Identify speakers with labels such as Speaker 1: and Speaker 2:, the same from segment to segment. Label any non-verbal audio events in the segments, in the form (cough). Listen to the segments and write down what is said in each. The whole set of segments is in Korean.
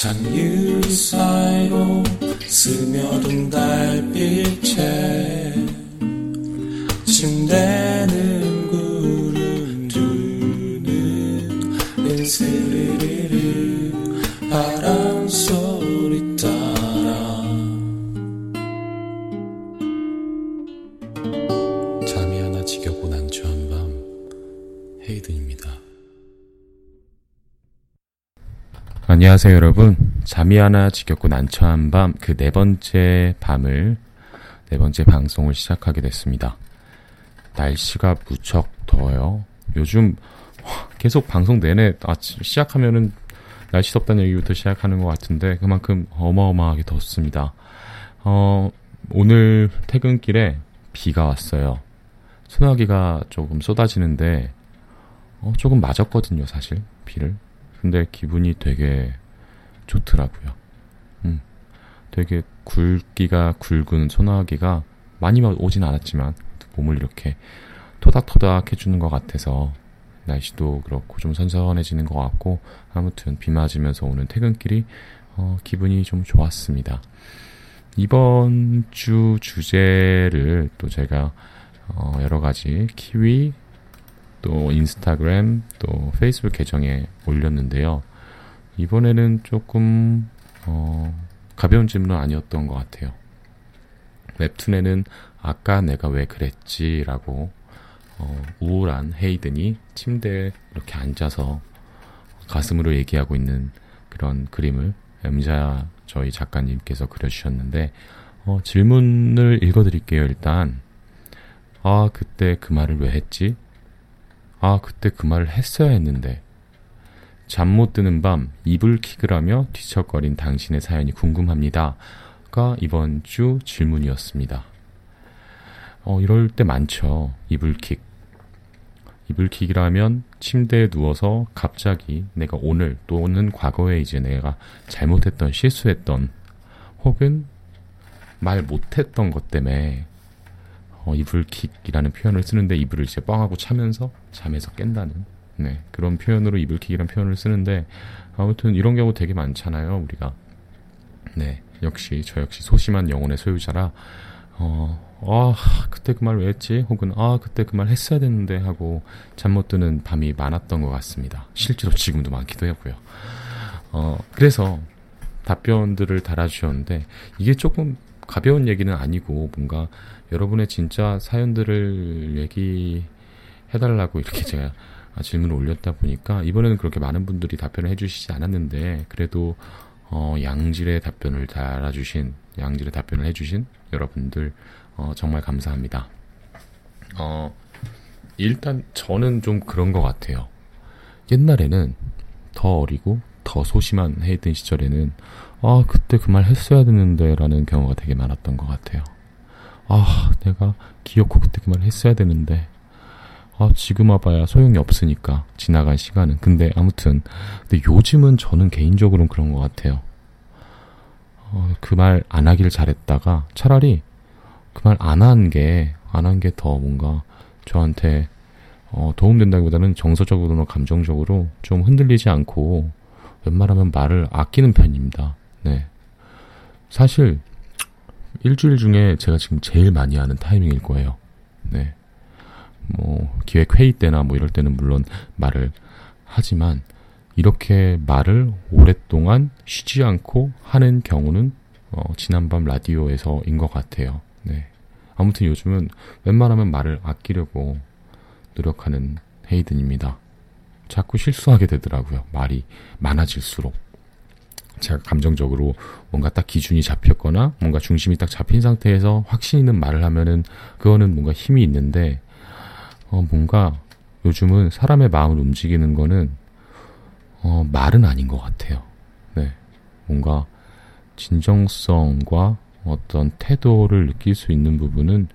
Speaker 1: 창유 사이로 스며든 달빛에 침대
Speaker 2: 안녕하세요, 여러분. 잠이 하나 지겹고 난처한 밤, 그 네 번째 밤을, 네 번째 방송을 시작하게 됐습니다. 날씨가 무척 더워요. 요즘, 와, 계속 방송 내내, 아, 시작하면은, 날씨 덥다는 얘기부터 시작하는 것 같은데, 그만큼 어마어마하게 덥습니다. 어, 오늘 퇴근길에 비가 왔어요. 소나기가 조금 쏟아지는데, 어, 조금 맞았거든요, 사실, 비를. 근데 기분이 되게 좋더라고요. 음, 되게 굵기가 굵은 소나기가 많이 오진 않았지만 몸을 이렇게 토닥토닥 해주는 것 같아서 날씨도 그렇고 좀 선선해지는 것 같고 아무튼 비 맞으면서 오는 퇴근길이 어, 기분이 좀 좋았습니다. 이번 주 주제를 또 제가 어, 여러 가지 키위 또 인스타그램 또 페이스북 계정에 올렸는데요. 이번에는 조금 어, 가벼운 질문은 아니었던 것 같아요. 웹툰에는 아까 내가 왜 그랬지라고 어, 우울한 헤이든이 침대에 이렇게 앉아서 가슴으로 얘기하고 있는 그런 그림을 음자 저희 작가님께서 그려주셨는데 어, 질문을 읽어드릴게요. 일단 아 그때 그 말을 왜 했지? 아, 그때 그 말을 했어야 했는데. 잠 못 드는 밤 이불 킥을 하며 뒤척거린 당신의 사연이 궁금합니다. 가 이번 주 질문이었습니다. 어, 이럴 때 많죠. 이불킥. 이불킥이라면 침대에 누워서 갑자기 내가 오늘 또는 과거에 이제 내가 잘못했던 실수했던 혹은 말 못했던 것 때문에 어, 이불킥이라는 표현을 쓰는데 이불을 이제 뻥하고 차면서 잠에서 깬다는 네, 그런 표현으로 이불킥이라는 표현을 쓰는데 아무튼 이런 경우 되게 많잖아요 우리가. 네 역시 저 역시 소심한 영혼의 소유자라. 어, 아 그때 그 말 왜 했지? 혹은 아 그때 그 말 했어야 됐는데 하고 잠 못 드는 밤이 많았던 것 같습니다. 실제로 지금도 많기도 하고요. 어, 그래서 답변들을 달아주셨는데 이게 조금 가벼운 얘기는 아니고 뭔가 여러분의 진짜 사연들을 얘기 해달라고 이렇게 제가 질문을 올렸다 보니까 이번에는 그렇게 많은 분들이 답변을 해주시지 않았는데 그래도 어, 양질의 답변을 달아주신 양질의 답변을 해주신 여러분들 어, 정말 감사합니다. 어, 일단 저는 좀 그런 것 같아요. 옛날에는 더 어리고 더 소심한 헤이든 시절에는 아 그때 그 말 했어야 되는데라는 경우가 되게 많았던 것 같아요. 아, 내가 기어코 그때 그 말을 했어야 되는데, 아, 지금 와봐야 소용이 없으니까, 지나간 시간은. 근데 아무튼, 근데 요즘은 저는 개인적으로는 그런 것 같아요. 어, 그 말 안 하길 잘했다가, 차라리 그 말 안 한 게, 안 한 게 더 뭔가 저한테 어, 도움된다기보다는 정서적으로나 감정적으로 좀 흔들리지 않고, 웬만하면 말을 아끼는 편입니다. 네. 사실, 일주일 중에 제가 지금 제일 많이 하는 타이밍일 거예요. 네. 뭐, 기획 회의 때나 뭐 이럴 때는 물론 말을 하지만, 이렇게 말을 오랫동안 쉬지 않고 하는 경우는, 어, 지난밤 라디오에서인 것 같아요. 네. 아무튼 요즘은 웬만하면 말을 아끼려고 노력하는 헤이든입니다. 자꾸 실수하게 되더라고요. 말이 많아질수록. 제가 감정적으로 뭔가 딱 기준이 잡혔거나 뭔가 중심이 딱 잡힌 상태에서 확신 있는 말을 하면은 그거는 뭔가 힘이 있는데 어 뭔가 요즘은 사람의 마음을 움직이는 거는 어 말은 아닌 것 같아요. 네. 뭔가 진정성과 어떤 태도를 느낄 수 있는 부분은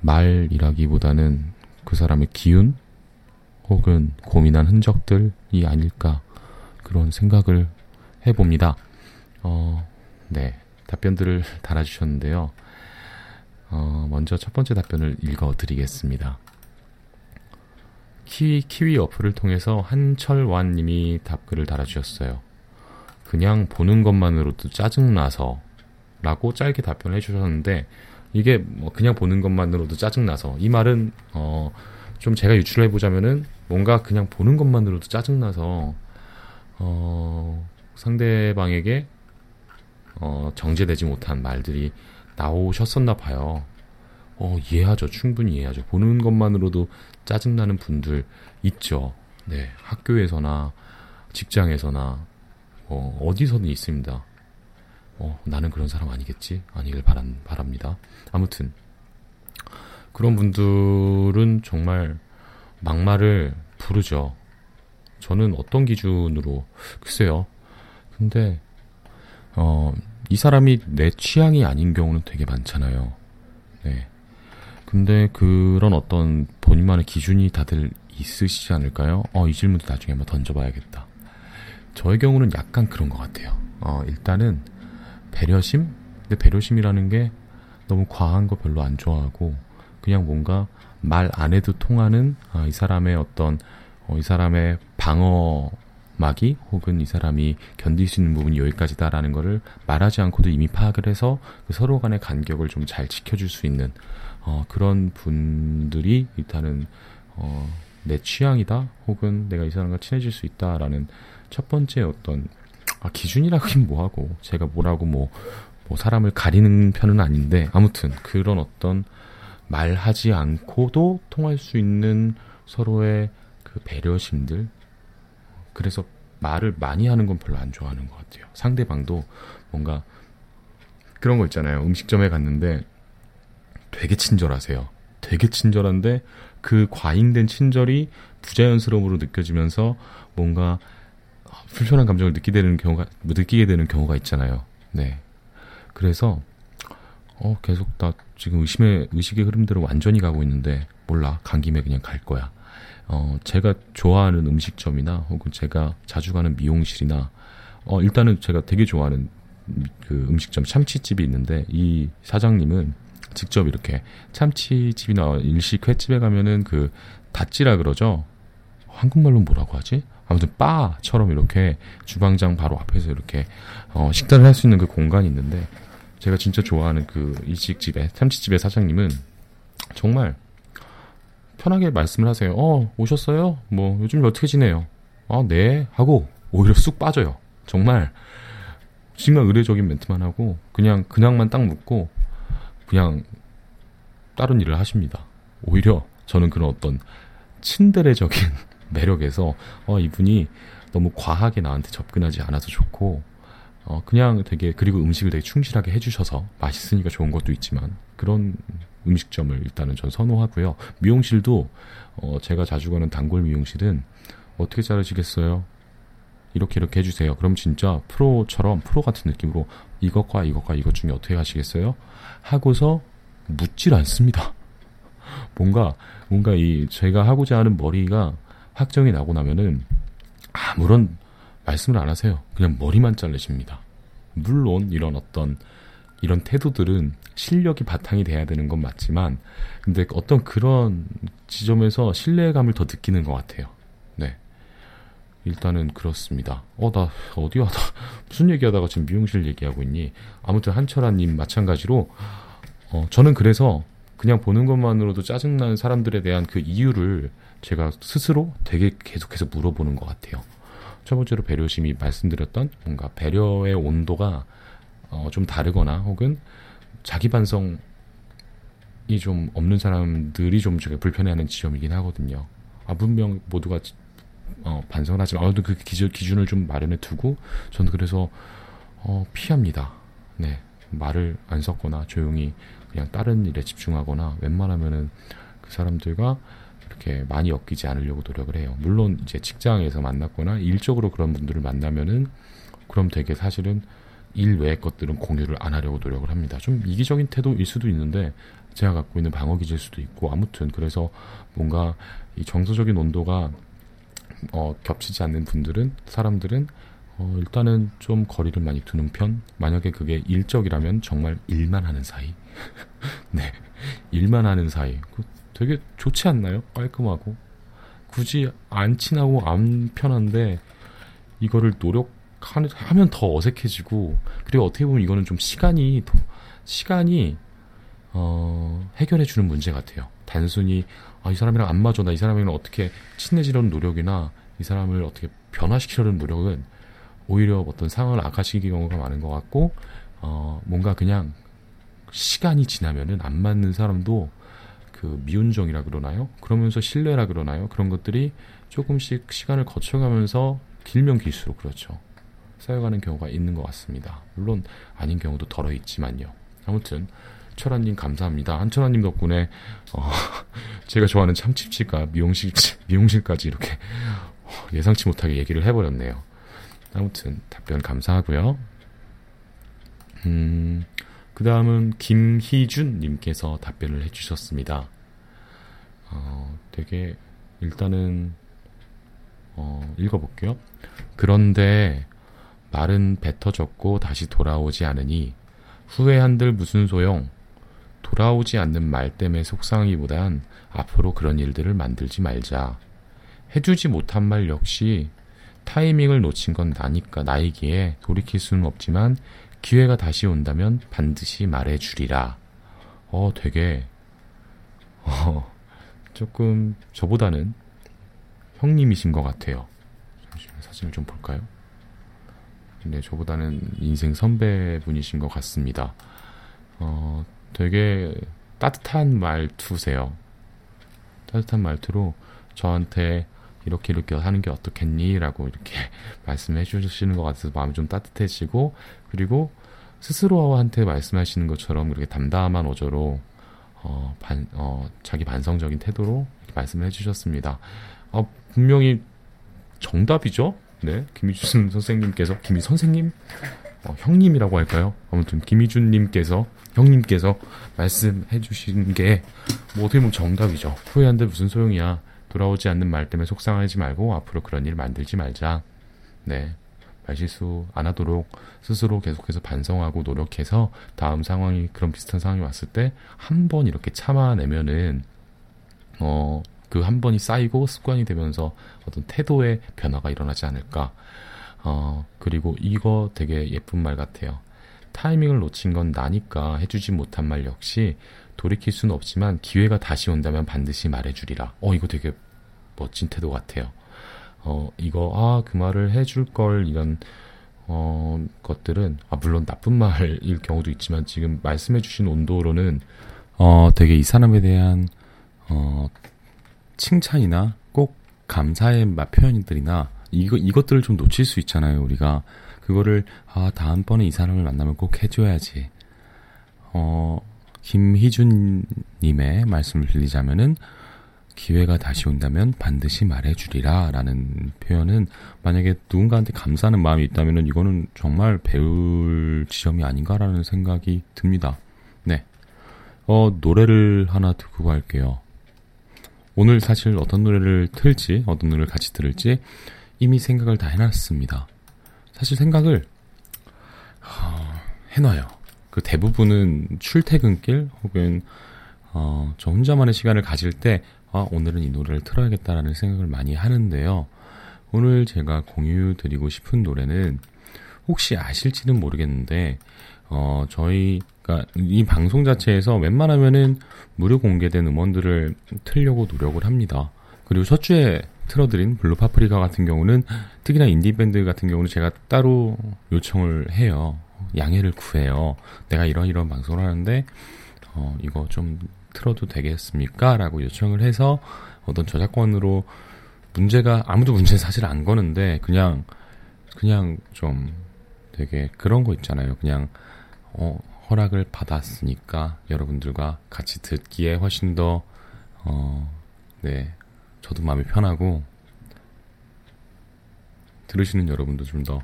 Speaker 2: 말이라기보다는 그 사람의 기운 혹은 고민한 흔적들이 아닐까 그런 생각을 해봅니다. 어, 네. 답변들을 달아주셨는데요. 어, 먼저 첫 번째 답변을 읽어드리겠습니다. 키위, 키위 어플을 통해서 한철완님이 답글을 달아주셨어요. 그냥 보는 것만으로도 짜증나서 라고 짧게 답변을 해주셨는데 이게 뭐 그냥 보는 것만으로도 짜증나서 이 말은 어 좀 제가 유출해 보자면은 뭔가 그냥 보는 것만으로도 짜증나서 어 상대방에게 어 정제되지 못한 말들이 나오셨었나 봐요. 어 이해하죠. 충분히 이해하죠. 보는 것만으로도 짜증나는 분들 있죠. 네. 학교에서나 직장에서나 어, 어디서든 있습니다. 어, 나는 그런 사람 아니겠지? 아니길 바란, 바랍니다. 아무튼, 그런 분들은 정말 막말을 부르죠. 저는 어떤 기준으로, 글쎄요. 근데, 어, 이 사람이 내 취향이 아닌 경우는 되게 많잖아요. 네. 근데 그런 어떤 본인만의 기준이 다들 있으시지 않을까요? 어, 이 질문도 나중에 한번 던져봐야겠다. 저의 경우는 약간 그런 것 같아요. 어, 일단은 배려심? 근데 배려심이라는 게 너무 과한 거 별로 안 좋아하고 그냥 뭔가 말 안 해도 통하는 아, 이 사람의 어떤 어, 이 사람의 방어막이 혹은 이 사람이 견딜 수 있는 부분이 여기까지다라는 거를 말하지 않고도 이미 파악을 해서 그 서로 간의 간격을 좀 잘 지켜줄 수 있는 어, 그런 분들이 일단은 어, 내 취향이다 혹은 내가 이 사람과 친해질 수 있다라는 첫 번째 어떤 아, 기준이라긴 뭐하고 제가 뭐라고 뭐, 뭐 사람을 가리는 편은 아닌데 아무튼 그런 어떤 말하지 않고도 통할 수 있는 서로의 그 배려심들 그래서 말을 많이 하는 건 별로 안 좋아하는 것 같아요. 상대방도 뭔가 그런 거 있잖아요. 음식점에 갔는데 되게 친절하세요. 되게 친절한데 그 과잉된 친절이 부자연스러움으로 느껴지면서 뭔가 불편한 감정을 느끼게 되는 경우가 느끼게 되는 경우가 있잖아요. 네. 그래서 어 계속 나 지금 의심의 의식의 흐름대로 완전히 가고 있는데 몰라 간 김에 그냥 갈 거야. 어 제가 좋아하는 음식점이나 혹은 제가 자주 가는 미용실이나 어 일단은 제가 되게 좋아하는 그 음식점 참치집이 있는데 이 사장님은 직접 이렇게 참치집이나 일식 횟집에 가면은 그 닷지라 그러죠. 한국말로 뭐라고 하지? 아무튼 바처럼 이렇게 주방장 바로 앞에서 이렇게 어, 식사를 할 수 있는 그 공간이 있는데 제가 진짜 좋아하는 그 일식집의 참치집의 사장님은 정말 편하게 말씀을 하세요. 어 오셨어요? 뭐 요즘 어떻게 지내요? 아 네 하고 오히려 쑥 빠져요. 정말 정말 의례적인 멘트만 하고 그냥 그냥만 딱 묻고 그냥 다른 일을 하십니다. 오히려 저는 그런 어떤 친데레적인 (laughs) 매력에서 어, 이분이 너무 과하게 나한테 접근하지 않아서 좋고 어, 그냥 되게 그리고 음식을 되게 충실하게 해주셔서 맛있으니까 좋은 것도 있지만 그런 음식점을 일단은 전 선호하고요. 미용실도 어, 제가 자주 가는 단골 미용실은 어떻게 자르시겠어요? 이렇게 이렇게 해주세요. 그럼 진짜 프로처럼 프로 같은 느낌으로 이것과 이것과 이것 중에 어떻게 하시겠어요? 하고서 묻질 않습니다. (laughs) 뭔가 뭔가 이 제가 하고자 하는 머리가 확정이 나고 나면은 아무런 말씀을 안 하세요. 그냥 머리만 자르십니다. 물론 이런 어떤 이런 태도들은 실력이 바탕이 돼야 되는 건 맞지만 근데 어떤 그런 지점에서 신뢰감을 더 느끼는 것 같아요. 네. 일단은 그렇습니다. 어, 나 어디 하다 (laughs) 무슨 얘기하다가 지금 미용실 얘기하고 있니? 아무튼 한철아님 마찬가지로 어, 저는 그래서 그냥 보는 것만으로도 짜증나는 사람들에 대한 그 이유를 제가 스스로 되게 계속해서 물어보는 것 같아요. 첫 번째로 배려심이 말씀드렸던 뭔가 배려의 온도가 어, 좀 다르거나 혹은 자기 반성이 좀 없는 사람들이 좀 제가 불편해하는 지점이긴 하거든요. 아 분명 모두가 어, 반성을 하지만 어느 그 기준, 기준을 좀 마련해 두고 저는 그래서 어, 피합니다. 네 말을 안 섞거나 조용히 그냥 다른 일에 집중하거나 웬만하면은 그 사람들과 이렇게 많이 엮이지 않으려고 노력을 해요. 물론 이제 직장에서 만났거나 일적으로 그런 분들을 만나면은 그럼 되게 사실은 일 외의 것들은 공유를 안 하려고 노력을 합니다. 좀 이기적인 태도일 수도 있는데 제가 갖고 있는 방어 기질 수도 있고 아무튼 그래서 뭔가 이 정서적인 온도가 어, 겹치지 않는 분들은 사람들은 어, 일단은 좀 거리를 많이 두는 편. 만약에 그게 일적이라면 정말 일만 하는 사이. (laughs) 네, 일만 하는 사이. 그 되게 좋지 않나요? 깔끔하고 굳이 안 친하고 안 편한데 이거를 노력 하면 더 어색해지고 그리고 어떻게 보면 이거는 좀 시간이 시간이 어, 해결해 주는 문제 같아요. 단순히 아, 이 사람이랑 안 맞아. 나 이 사람이랑 어떻게 친해지려는 노력이나 이 사람을 어떻게 변화시키려는 노력은 오히려 어떤 상황을 악화시키는 경우가 많은 것 같고 어, 뭔가 그냥 시간이 지나면은 안 맞는 사람도 그 미운정이라 그러나요? 그러면서 신뢰라 그러나요? 그런 것들이 조금씩 시간을 거쳐가면서 길면 길수록 그렇죠. 쌓여가는 경우가 있는 것 같습니다. 물론 아닌 경우도 덜어 있지만요. 아무튼 철환님 감사합니다. 한철환님 덕분에 어, (laughs) 제가 좋아하는 참치집과 미용실 (laughs) 미용실까지 이렇게 예상치 못하게 얘기를 해버렸네요. 아무튼 답변 감사하고요. 음, 그 다음은 김희준님께서 답변을 해주셨습니다. 어, 되게 일단은 어, 읽어볼게요. 그런데 말은 뱉어졌고 다시 돌아오지 않으니 후회 한들 무슨 소용? 돌아오지 않는 말 때문에 속상하기보단 앞으로 그런 일들을 만들지 말자. 해주지 못한 말 역시 타이밍을 놓친 건 나니까 나이기에 돌이킬 수는 없지만 기회가 다시 온다면 반드시 말해주리라. 어, 되게, 어, 조금 저보다는 형님이신 것 같아요. 잠시만 사진을 좀 볼까요? 근데 저보다는 인생 선배분이신 것 같습니다. 어, 되게 따뜻한 말투세요. 따뜻한 말투로 저한테 이렇게 이렇게 하는 게 어떻겠니? 라고 이렇게 (laughs) 말씀해 주시는 것 같아서 마음이 좀 따뜻해지고 그리고 스스로한테 말씀하시는 것처럼 그렇게 담담한 어조로 어, 반, 어, 자기 반성적인 태도로 말씀을 해 주셨습니다. 어, 분명히 정답이죠? 네, 김희준 선생님께서 김희 선생님, 어, 형님이라고 할까요? 아무튼 김희준님께서 형님께서 말씀해 주신 게 뭐 어떻게 보면 정답이죠. 후회한데 무슨 소용이야? 돌아오지 않는 말 때문에 속상하지 말고 앞으로 그런 일 만들지 말자. 네. 말실수 안 하도록 스스로 계속해서 반성하고 노력해서 다음 상황이 그런 비슷한 상황이 왔을 때 한 번 이렇게 참아내면은 어 그 한 번이 쌓이고 습관이 되면서 어떤 태도의 변화가 일어나지 않을까. 어 그리고 이거 되게 예쁜 말 같아요. 타이밍을 놓친 건 나니까 해주지 못한 말 역시 돌이킬 수는 없지만 기회가 다시 온다면 반드시 말해주리라. 어 이거 되게 멋진 태도 같아요. 어, 이거, 아, 그 말을 해줄 걸, 이런, 어, 것들은, 아, 물론 나쁜 (laughs) 말일 경우도 있지만, 지금 말씀해주신 온도로는, 어, 되게 이 사람에 대한, 어, 칭찬이나 꼭 감사의 표현들이나, 이거, 이것들을 좀 놓칠 수 있잖아요, 우리가. 그거를, 아, 다음번에 이 사람을 만나면 꼭 해줘야지. 어, 김희준님의 말씀을 빌리자면은, 기회가 다시 온다면 반드시 말해주리라 라는 표현은 만약에 누군가한테 감사하는 마음이 있다면 이거는 정말 배울 지점이 아닌가라는 생각이 듭니다. 네. 어, 노래를 하나 듣고 갈게요. 오늘 사실 어떤 노래를 틀지, 어떤 노래를 같이 들을지 이미 생각을 다 해놨습니다. 사실 생각을, 어, 해놔요. 그 대부분은 출퇴근길 혹은 어, 저 혼자만의 시간을 가질 때 아, 오늘은 이 노래를 틀어야겠다라는 생각을 많이 하는데요. 오늘 제가 공유 드리고 싶은 노래는 혹시 아실지는 모르겠는데, 어, 저희가 이 방송 자체에서 웬만하면은 무료 공개된 음원들을 틀려고 노력을 합니다. 그리고 첫 주에 틀어드린 블루 파프리카 같은 경우는 특히나 인디 밴드 같은 경우는 제가 따로 요청을 해요. 양해를 구해요. 내가 이런 이런 방송을 하는데, 어, 이거 좀 틀어도 되겠습니까? 라고 요청을 해서 어떤 저작권으로 문제가 아무도 문제 사실 안 거는데 그냥 그냥 좀 되게 그런 거 있잖아요. 그냥 어, 허락을 받았으니까 여러분들과 같이 듣기에 훨씬 더 어, 네 저도 마음이 편하고 들으시는 여러분도 좀 더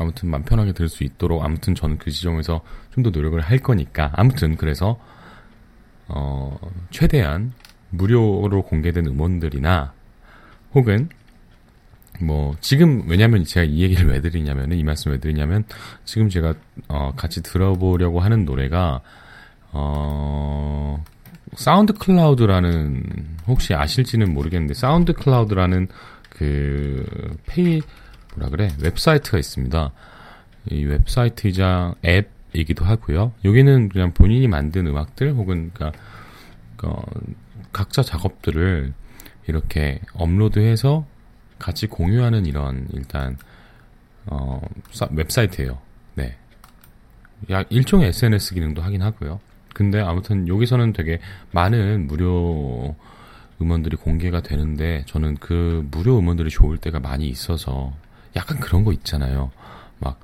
Speaker 2: 아무튼 마음 편하게 들을 수 있도록 아무튼 저는 그 지점에서 좀 더 노력을 할 거니까. 아무튼 그래서 어, 최대한 무료로 공개된 음원들이나 혹은 뭐 지금 왜냐면 제가 이 얘기를 왜 드리냐면은 이 말씀 왜 드리냐면 지금 제가 어 같이 들어보려고 하는 노래가 어 사운드 클라우드라는 혹시 아실지는 모르겠는데 사운드 클라우드라는 그 페이
Speaker 3: 뭐라 그래 웹사이트가 있습니다. 이 웹사이트이자 앱이기도 하고요. 여기는 그냥 본인이 만든 음악들 혹은 그러니까 어, 각자 작업들을 이렇게 업로드해서 같이 공유하는 이런 일단 어, 웹사이트예요. 네. 약 일종의 SNS 기능도 하긴 하고요. 근데 아무튼 여기서는 되게 많은 무료 음원들이 공개가 되는데 저는 그 무료 음원들이 좋을 때가 많이 있어서 약간 그런 거 있잖아요. 막,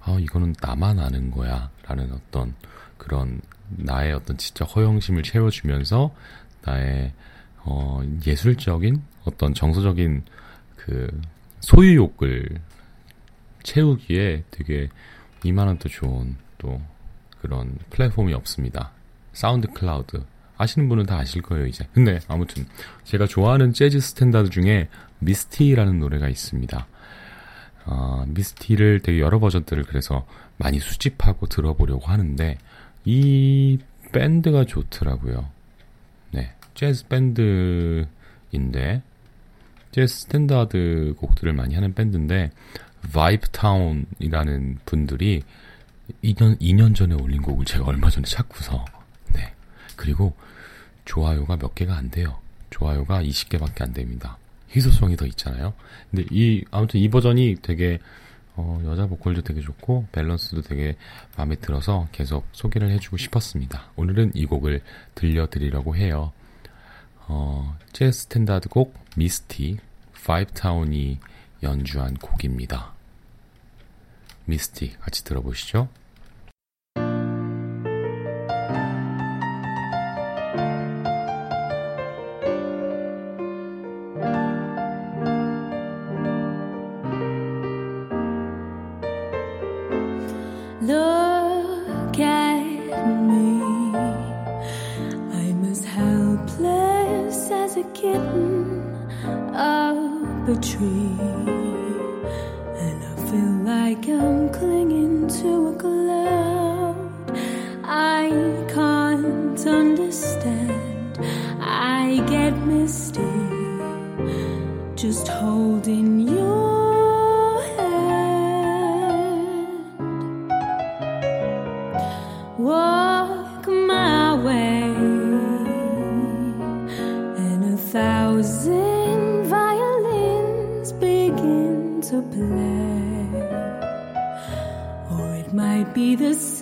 Speaker 3: 아, 이거는 나만 아는 거야. 라는 어떤 그런 나의 어떤 지적 허영심을 채워주면서 나의 어, 예술적인 어떤 정서적인 그 소유욕을 채우기에 되게 이만한 또 좋은 또 그런 플랫폼이 없습니다. 사운드 클라우드 아시는 분은 다 아실 거예요 이제. 근데 아무튼 제가 좋아하는 재즈 standard 중에 Misty라는 노래가 있습니다. 어, Misty를 되게 여러 버전들을 그래서 많이 수집하고 들어보려고 하는데 이 밴드가 좋더라고요. 네, 재즈 밴드인데 재즈 standard 곡들을 많이 하는 밴드인데 바이브 타운이라는 분들이 2년 2년 전에 올린 곡을 제가 얼마 전에 찾고서 네 그리고 좋아요가 몇 개가 안 돼요. 좋아요가 20개밖에 안 됩니다. 희소성이 더 있잖아요. 근데 이 아무튼 이 버전이 되게 어, 여자 보컬도 되게 좋고 밸런스도 되게 마음에 들어서 계속 소개를 해주고 싶었습니다. 오늘은 이 곡을 들려드리려고 해요. 어, 재즈 스탠다드 곡 미스티 바이브타운이 연주한 곡입니다. 미스티 같이 들어보시죠. the.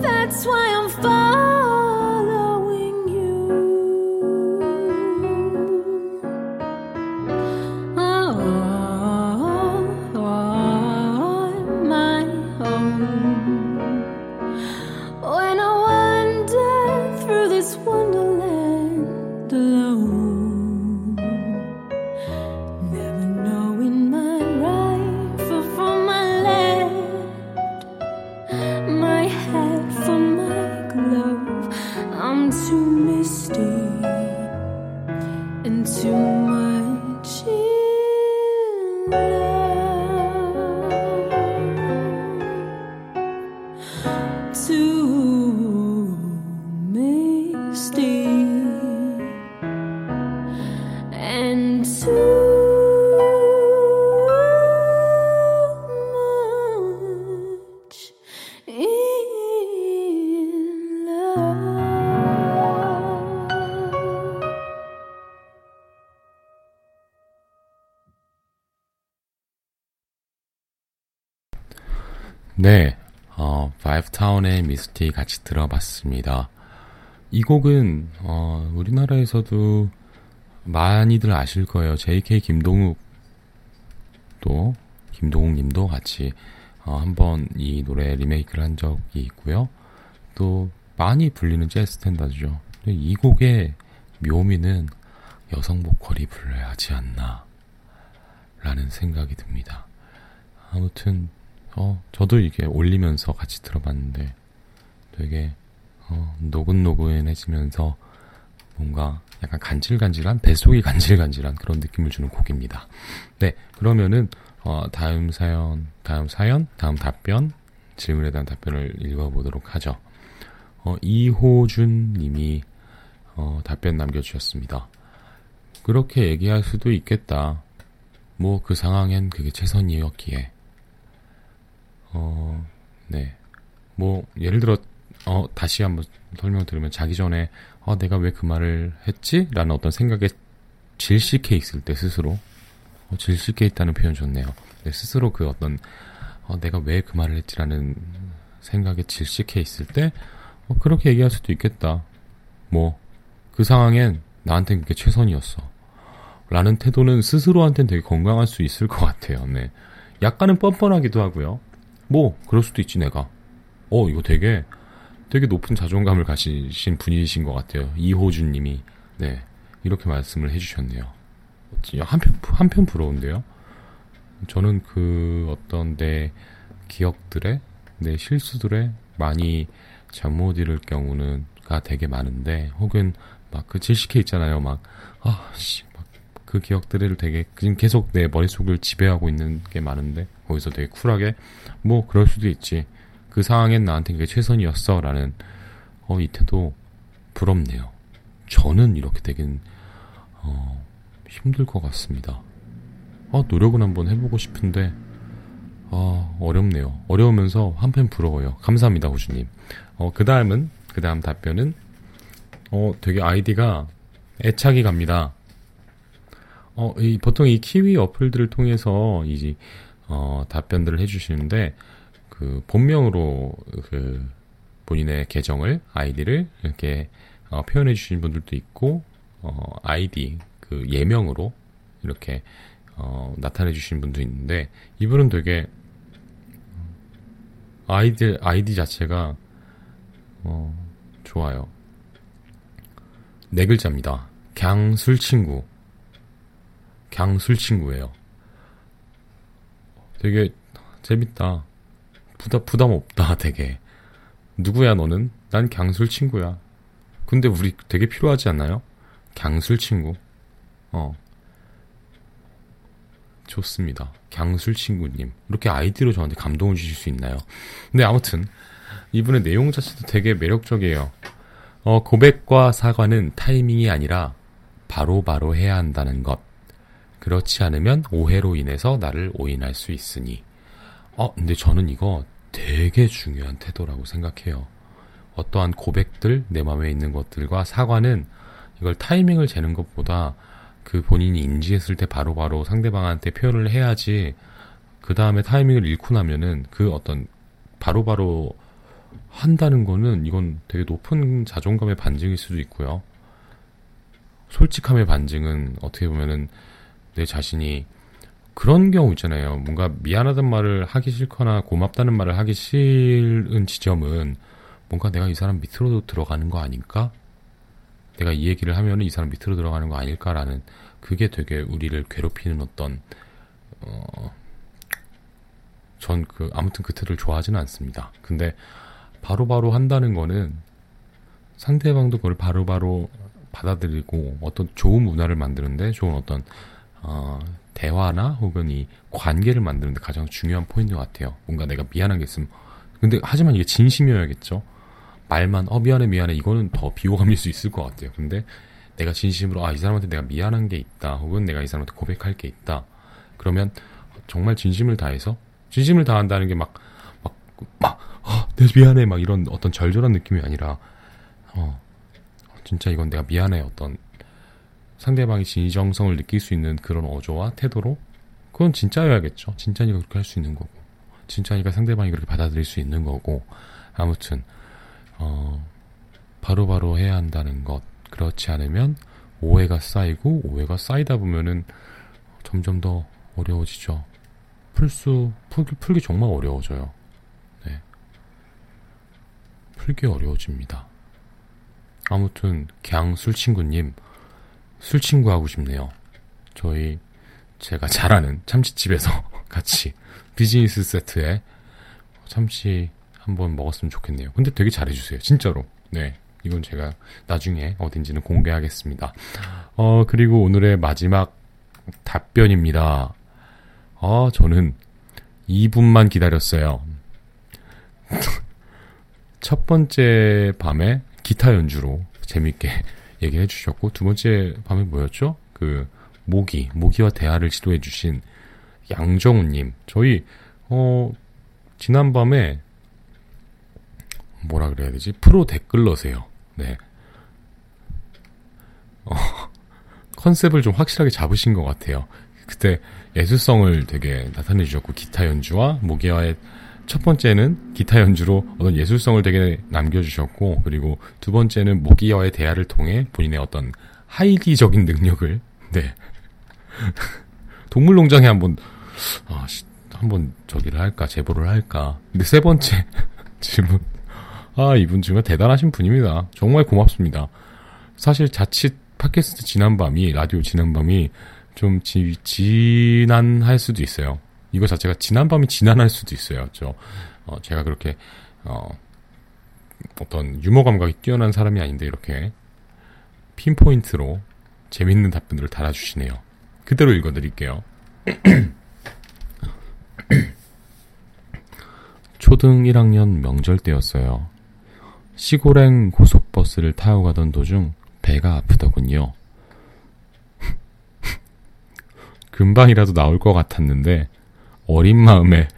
Speaker 3: That's why I'm fine. 네, 어, 바이브타운의 미스티 같이 들어봤습니다. 이 곡은 어, 우리나라에서도 많이들 아실 거예요. JK 김동욱 또 김동욱 님도 같이
Speaker 4: 어, 한번 이 노래 리메이크를 한 적이 있고요. 또 많이 불리는 재즈 스탠다드죠. 이 곡의 묘미는 여성 보컬이 불러야 하지 않나 라는 생각이 듭니다. 아무튼 어 저도 이게 올리면서 같이 들어봤는데 되게 어, 노근노근해지면서 뭔가 약간 간질간질한 뱃속이 간질간질한 그런 느낌을 주는 곡입니다. 네 그러면은 어, 다음 사연 다음 사연 다음 답변 질문에 대한 답변을 읽어보도록 하죠. 어, 이호준 님이 어, 답변 남겨주셨습니다. 그렇게 얘기할 수도 있겠다. 뭐 그 상황엔 그게 최선이었기에. 어, 네. 뭐 예를 들어 어, 다시 한번 설명드리면 자기 전에 어, 내가 왜 그 말을 했지? 라는 어떤 생각에 질식해 있을 때 스스로 어, 질식해 있다는 표현 좋네요. 네, 스스로 그 어떤 어, 내가 왜 그 말을 했지라는 생각에 질식해 있을 때 어, 그렇게 얘기할 수도 있겠다. 뭐 그 상황엔 나한테는 그게 최선이었어. 라는 태도는 스스로한테는 되게 건강할 수 있을 것 같아요. 네. 약간은 뻔뻔하기도 하고요. 뭐 그럴 수도 있지 내가. 어 이거 되게 되게 높은 자존감을 가지신 분이신 것 같아요. 이호준 님이 네. 이렇게 말씀을 해주셨네요. 한편 한편 부러운데요. 저는 그 어떤 내 기억들에 내 실수들에 많이 잠못 이룰 경우는가 되게 많은데 혹은 막 그 질식해 있잖아요. 막 아씨 막 그 기억들을 되게 지금 계속 내 머릿속을 지배하고 있는 게 많은데 거기서 되게 쿨하게 뭐 그럴 수도 있지. 그 상황엔 나한테 그게 최선이었어 라는 어, 이 태도 부럽네요. 저는 이렇게 되긴 어, 힘들 것 같습니다. 아, 노력은 한번 해보고 싶은데 아, 어렵네요. 어려우면서 한편 부러워요. 감사합니다, 호주님. 어, 그 다음은, 그 다음 답변은, 어, 되게 아이디가 애착이 갑니다. 어, 이, 보통 이 키위 어플들을 통해서 이제, 어, 답변들을 해주시는데, 그, 본명으로 그, 본인의 계정을, 아이디를 이렇게, 어, 표현해 주시는 분들도 있고, 어, 아이디, 그, 예명으로 이렇게, 어, 나타내 주시는 분도 있는데, 이분은 되게, 아이디, 아이디 자체가, 어, 좋아요. 네 글자입니다. 갱술 친구. 갱술 친구예요. 되게 재밌다. 부담, 부담 없다, 되게. 누구야, 너는? 난 갱술 친구야. 근데 우리 되게 필요하지 않나요? 갱술 친구. 어. 좋습니다. 갱술 친구님. 이렇게 아이디로 저한테 감동을 주실 수 있나요? 근데 아무튼, 이분의 내용 자체도 되게 매력적이에요. 어, 고백과 사과는 타이밍이 아니라 바로바로 바로 해야 한다는 것. 그렇지 않으면 오해로 인해서 나를 오인할 수 있으니. 어, 근데 저는 이거 되게 중요한 태도라고 생각해요. 어떠한 고백들, 내 마음에 있는 것들과 사과는 이걸 타이밍을 재는 것보다 그 본인이 인지했을 때 바로바로 바로 상대방한테 표현을 해야지 그 다음에 타이밍을 잃고 나면은 그 어떤 바로바로 바로 한다는 거는 이건 되게 높은 자존감의 반증일 수도 있고요. 솔직함의 반증은 어떻게 보면은 내 자신이 그런 경우 있잖아요. 뭔가 미안하단 말을 하기 싫거나 고맙다는 말을 하기 싫은 지점은 뭔가 내가 이 사람 밑으로 들어가는 거 아닐까? 내가 이 얘기를 하면 이 사람 밑으로 들어가는 거 아닐까라는 그게 되게 우리를 괴롭히는 어떤 어, 전 그 아무튼 그 태도를 좋아하지는 않습니다. 근데 바로바로 바로 한다는 거는 상대방도 그걸 바로바로 바로 받아들이고 어떤 좋은 문화를 만드는데 좋은 어떤 어, 대화나 혹은 이 관계를 만드는데 가장 중요한 포인트 같아요. 뭔가 내가 미안한 게 있으면 근데 하지만 이게 진심이어야겠죠. 말만 어 미안해 미안해 이거는 더 비호감일 수 있을 것 같아요. 근데 내가 진심으로 아 이 사람한테 내가 미안한 게 있다 혹은 내가 이 사람한테 고백할 게 있다 그러면 정말 진심을 다해서 진심을 다한다는 게 막 막막 아, 내 미안해 막 이런 어떤 절절한 느낌이 아니라 어 진짜 이건 내가 미안해 어떤 상대방이 진정성을 느낄 수 있는 그런 어조와 태도로 그건 진짜여야겠죠. 진짜니까 그렇게 할 수 있는 거고 진짜니까 상대방이 그렇게 받아들일 수 있는 거고 아무튼 어 바로바로 바로 해야 한다는 것 그렇지 않으면 오해가 쌓이고 오해가 쌓이다 보면은 점점 더 어려워지죠. 풀 수 풀기, 풀기 정말 어려워져요. 네. 풀기 어려워집니다. 아무튼 갱 술친구님 술 친구 하고 싶네요. 저희 제가 잘 아는 참치집에서 (laughs) 같이 비즈니스 세트에 참치 한번 먹었으면 좋겠네요. 근데 되게 잘해주세요. 진짜로. 네. 이건 제가 나중에 어딘지는 공개하겠습니다. 어, 그리고 오늘의 마지막 답변입니다. 아, 저는 2분만 기다렸어요. (laughs) 첫 번째 밤에 기타 연주로 재밌게 얘기해 를 주셨고, 두 번째 밤에 뭐였죠? 그, 모기, 모기와 대화를 지도해 주신 양정우님. 저희, 어, 지난 밤에, 뭐라 그래야 되지? 프로 댓글러세요. 네. 어, (laughs) 컨셉을 좀 확실하게 잡으신 것 같아요. 그때 예술성을 되게 나타내 주셨고 기타 연주와 모기와의 첫 번째는 기타 연주로 어떤 예술성을 되게 남겨주셨고 그리고 두 번째는 모기와의 대화를 통해 본인의 어떤 하이기적인 능력을 네. (laughs) 동물농장에 한번 아, 한번 저기를 할까 제보를 할까. 근데 세 번째 (laughs) 질문. 아 이분 정말 대단하신 분입니다. 정말 고맙습니다. 사실 자칫 팟캐스트 지난밤이 라디오 지난밤이 좀 지, 지난할 수도 있어요. 이거 자체가 지난 밤이 지난할 수도 있어요. 저, 어, 제가 그렇게, 어, 어떤 유머 감각이 뛰어난 사람이 아닌데 이렇게 핀포인트로 재밌는 답변들을 달아주시네요. 그대로 읽어드릴게요. (clears throat) 초등 1학년 명절 때였어요. 시골행 고속버스를 타고 가던 도중 배가 아프더군요. (laughs) 금방이라도 나올 것 같았는데 어린 마음에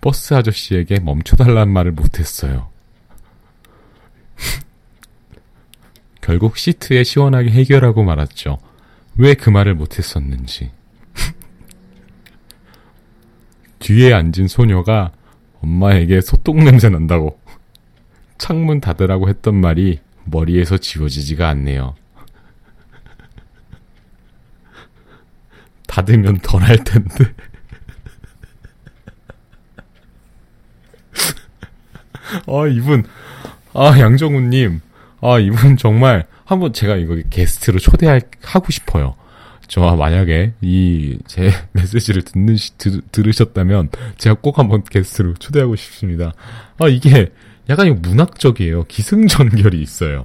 Speaker 4: 버스 아저씨에게 멈춰달란 말을 못했어요. (laughs) 결국 시트에 시원하게 해결하고 말았죠. 왜 그 말을 못했었는지. (laughs) 뒤에 앉은 소녀가 엄마에게 소똥 냄새 난다고 (laughs) 창문 닫으라고 했던 말이 머리에서 지워지지가 않네요. 닫으면 덜 할 텐데. 아, 이분, 아, 양정우님. 아, 이분 정말 한번 제가 이거 게스트로 초대하고 싶어요. 저 만약에 이 제 (laughs) 메시지를 듣는 시, 들, 들으셨다면 제가 꼭 한번 게스트로 초대하고 싶습니다. 아, 이게 약간 문학적이에요. 기승전결이 있어요.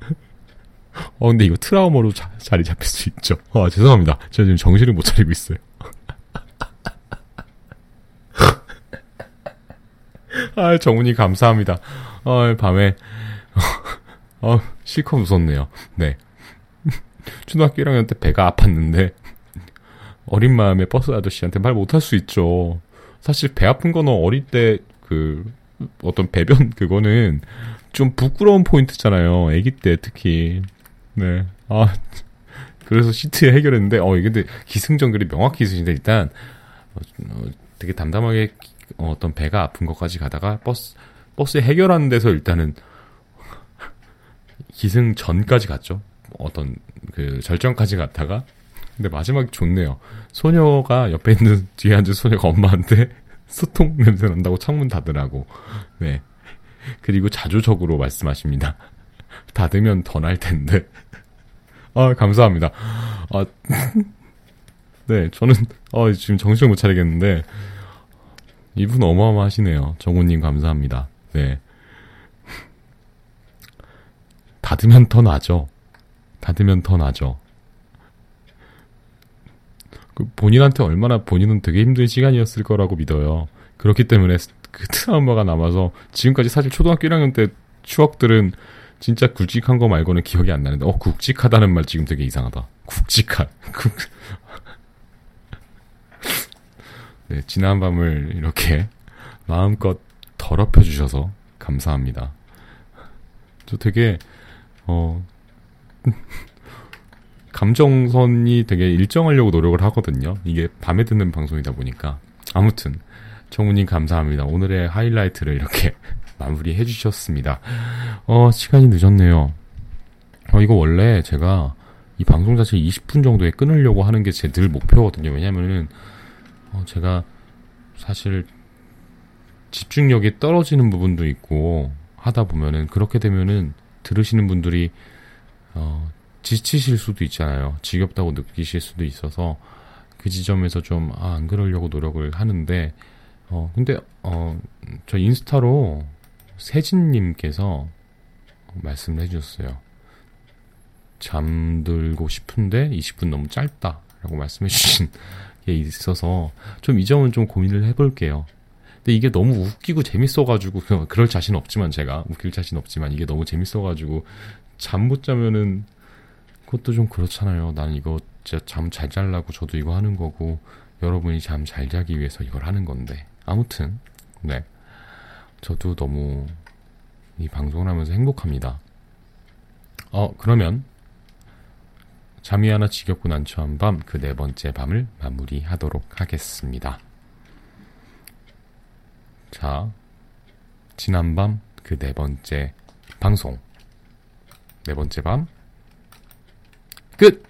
Speaker 4: (laughs) 어, 근데 이거 트라우마로 자, 자리 잡힐 수 있죠. 아, 죄송합니다. 제가 지금 정신을 못 차리고 있어요. 아, 정훈이 감사합니다. 어, 밤에, (laughs) 어, 실컷 웃었네요. 네. (laughs) 초등학교 1학년 때 배가 아팠는데, (laughs) 어린 마음에 버스 아저씨한테 말 못할 수 있죠. 사실 배 아픈 거는 어릴 때, 그, 어떤 배변, 그거는 좀 부끄러운 포인트잖아요. 아기 때 특히. 네. 아, 그래서 시트에 해결했는데, 어, 이게 근데 기승전결이 명확히 있으신데, 일단, 어, 어, 되게 담담하게 어, 떤 배가 아픈 것까지 가다가 버스, 버스에 해결하는 데서 일단은 기승 전까지 갔죠. 어떤 그 절정까지 갔다가 근데 마지막에 좋네요. 소녀가 옆에 있는 뒤에 앉은 소녀가 엄마한테 (laughs) 소통 냄새 난다고 창문 닫으라고. 네. 그리고 자조적으로 말씀하십니다. (laughs) 닫으면 더 날 텐데. (laughs) 아, 감사합니다. 아, 네, 저는, 어, 지금 정신을 못 차리겠는데, 이분 어마어마하시네요. 정우님 감사합니다. 네. 닫으면 더 나죠. 닫으면 더 나죠. 그 본인한테 얼마나 본인은 되게 힘든 시간이었을 거라고 믿어요. 그렇기 때문에 그 트라우마가 남아서 지금까지 사실 초등학교 1학년 때 추억들은 진짜 굵직한 거 말고는 기억이 안 나는데, 어, 굵직하다는 말 지금 되게 이상하다. 굵직한. 굵... 네, 지난 밤을 이렇게 (laughs) 마음껏 더럽혀 주셔서 감사합니다. 저 되게, 어, (laughs) 감정선이 되게 일정하려고 노력을 하거든요. 이게 밤에 듣는 방송이다 보니까. 아무튼, 정우님 감사합니다. 오늘의 하이라이트를 이렇게 (laughs) 마무리해 주셨습니다. 어, 시간이 늦었네요. 어, 이거 원래 제가 이 방송 자체 20분 정도에 끊으려고 하는 게 제 늘 목표거든요. 왜냐면은, 어, 제가 사실 집중력이 떨어지는 부분도 있고 하다 보면은 그렇게 되면은 들으시는 분들이 어, 지치실 수도 있잖아요. 지겹다고 느끼실 수도 있어서 그 지점에서 좀, 아, 안 그러려고 노력을 하는데, 어, 근데, 어, 저 인스타로 세진님께서 말씀을 해주셨어요. 잠들고 싶은데 20분 너무 짧다라고 말씀해주신 게 있어서 좀 이 점은 좀 고민을 해볼게요. 근데 이게 너무 웃기고 재밌어가지고 (laughs) 그럴 자신 없지만 제가 웃길 자신 없지만 이게 너무 재밌어가지고 잠 못 자면은 그것도 좀 그렇잖아요. 나는 이거 진짜 잠 잘 잘라고 저도 이거 하는 거고 여러분이 잠 잘 자기 위해서 이걸 하는 건데 아무튼 네 저도 너무 이 방송을 하면서 행복합니다. 어 그러면 잠이 하나 지겹고 난처한 밤 그 네 번째 밤을 마무리하도록 하겠습니다. 자 지난밤 그 네 번째 방송 네 번째 밤 끝!